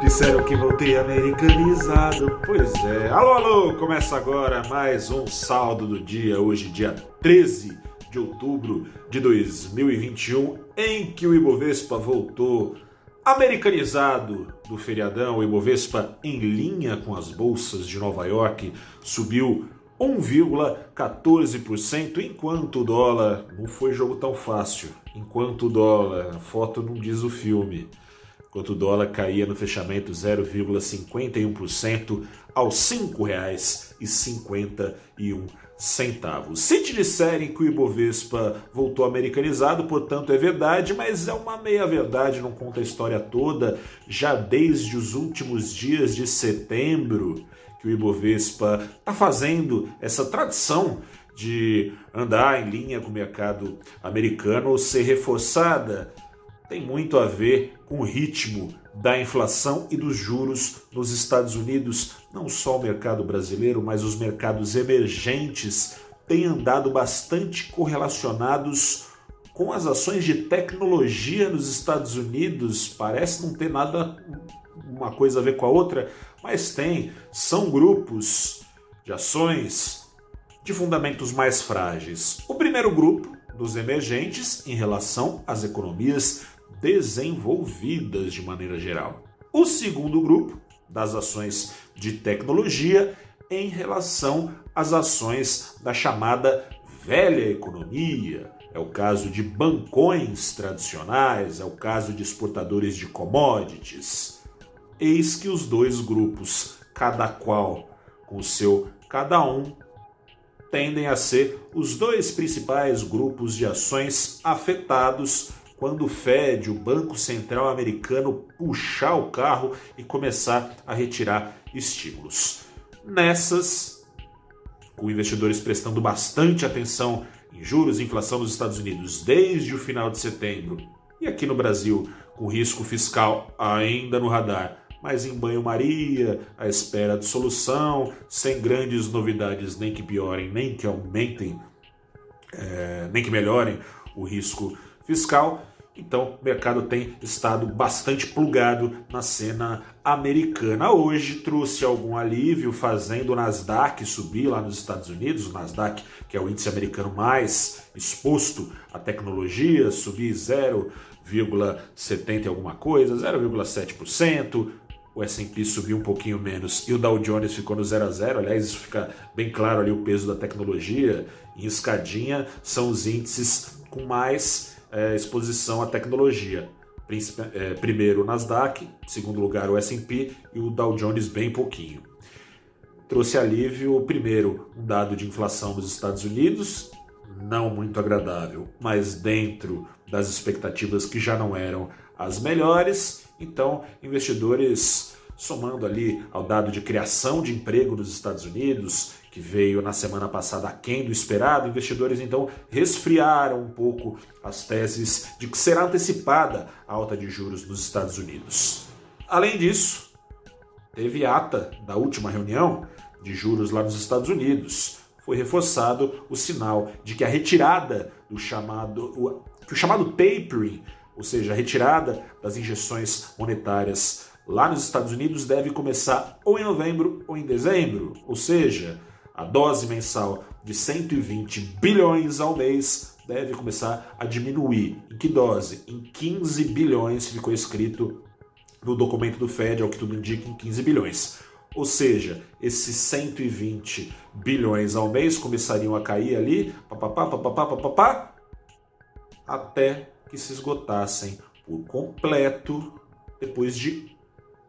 Disseram que voltei americanizado. Pois é. Alô, alô! Começa agora mais um saldo do dia, hoje, dia 13 de outubro de 2021, em que o Ibovespa voltou americanizado do feriadão. O Ibovespa, em linha com as bolsas de Nova York, subiu 1,14%, enquanto o dólar não foi jogo tão fácil. Enquanto o dólar, a foto não diz o filme enquanto o dólar caía no fechamento 0,51% aos R$ 5,51. Se te disserem que o Ibovespa voltou americanizado, portanto é verdade, mas é uma meia-verdade, não conta a história toda. Já desde os últimos dias de setembro, que o Ibovespa está fazendo essa tradição de andar em linha com o mercado americano ser reforçada tem muito a ver com o ritmo da inflação e dos juros nos Estados Unidos. Não só o mercado brasileiro, mas os mercados emergentes têm andado bastante correlacionados com as ações de tecnologia nos Estados Unidos. Parece não ter nada uma coisa a ver com a outra, mas tem. São grupos de ações de fundamentos mais frágeis. O primeiro grupo dos emergentes em relação às economias desenvolvidas de maneira geral. O segundo grupo, das ações de tecnologia, em relação às ações da chamada velha economia. É o caso de bancões tradicionais, é o caso de exportadores de commodities. Eis que os dois grupos, cada qual com o seu cada um, tendem a ser os dois principais grupos de ações afetados quando o Fed, o Banco Central Americano, puxar o carro e começar a retirar estímulos. Nessas, com investidores prestando bastante atenção em juros e inflação nos Estados Unidos desde o final de setembro, e aqui no Brasil, com risco fiscal ainda no radar, mas em banho-maria, à espera de solução, sem grandes novidades, nem que piorem, nem que aumentem, é, nem que melhorem o risco fiscal. Então, o mercado tem estado bastante plugado na cena americana. Hoje trouxe algum alívio, fazendo o Nasdaq subir lá nos Estados Unidos. O Nasdaq, que é o índice americano mais exposto à tecnologia, subir 0,70 alguma coisa, 0,7%. O S&P subiu um pouquinho menos e o Dow Jones ficou no 0 a 0. Aliás, isso fica bem claro ali o peso da tecnologia. Em escadinha são os índices com mais é, exposição à tecnologia. É, primeiro o Nasdaq, segundo lugar o S&P e o Dow Jones bem pouquinho. Trouxe alívio, primeiro, um dado de inflação nos Estados Unidos, não muito agradável, mas dentro das expectativas que já não eram as melhores. Então, investidores somando ali ao dado de criação de emprego nos Estados Unidos, que veio na semana passada aquém do esperado, investidores então resfriaram um pouco as teses de que será antecipada a alta de juros nos Estados Unidos. Além disso, teve ata da última reunião de juros lá nos Estados Unidos. Foi reforçado o sinal de que a retirada do chamado, o, o chamado tapering, ou seja, a retirada das injeções monetárias lá nos Estados Unidos deve começar ou em novembro ou em dezembro, ou seja, a dose mensal de 120 bilhões ao mês deve começar a diminuir. Em que dose? Em 15 bilhões, ficou escrito no documento do Fed, ao que tudo indica, em 15 bilhões. Ou seja, esses 120 bilhões ao mês começariam a cair ali, papapá, papapá, papapá, até que se esgotassem por completo depois de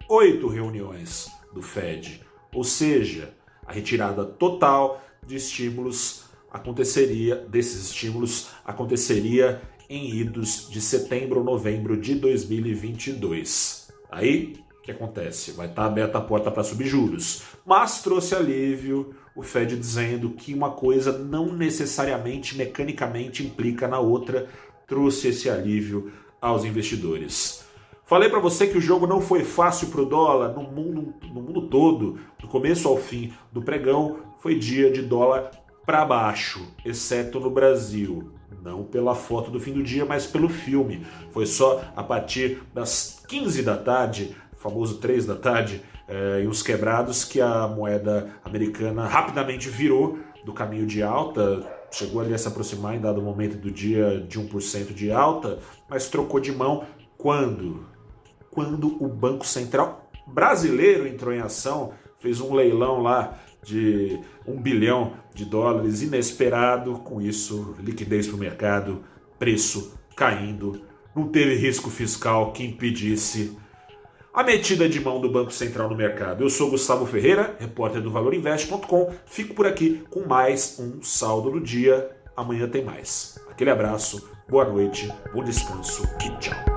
oito reuniões do Fed. Ou seja, a retirada total de estímulos aconteceria, desses estímulos aconteceria em idos de setembro ou novembro de 2022. Aí, o que acontece? Vai estar aberta a porta para subir juros. Mas trouxe alívio o Fed dizendo que uma coisa não necessariamente mecanicamente implica na outra, trouxe esse alívio aos investidores. Falei para você que o jogo não foi fácil para o dólar no mundo, no mundo todo, do começo ao fim do pregão, foi dia de dólar para baixo, exceto no Brasil. Não pela foto do fim do dia, mas pelo filme. Foi só a partir das 15 da tarde, famoso 3 da tarde, é, e uns quebrados que a moeda americana rapidamente virou do caminho de alta, chegou ali a se aproximar em dado momento do dia de 1% de alta, mas trocou de mão quando? Quando o Banco Central brasileiro entrou em ação, fez um leilão lá de um bilhão de dólares inesperado, com isso, liquidez para o mercado, preço caindo, não teve risco fiscal que impedisse a metida de mão do Banco Central no mercado. Eu sou Gustavo Ferreira, repórter do ValorInvest.com. Fico por aqui com mais um saldo do dia. Amanhã tem mais. Aquele abraço, boa noite, bom descanso e tchau.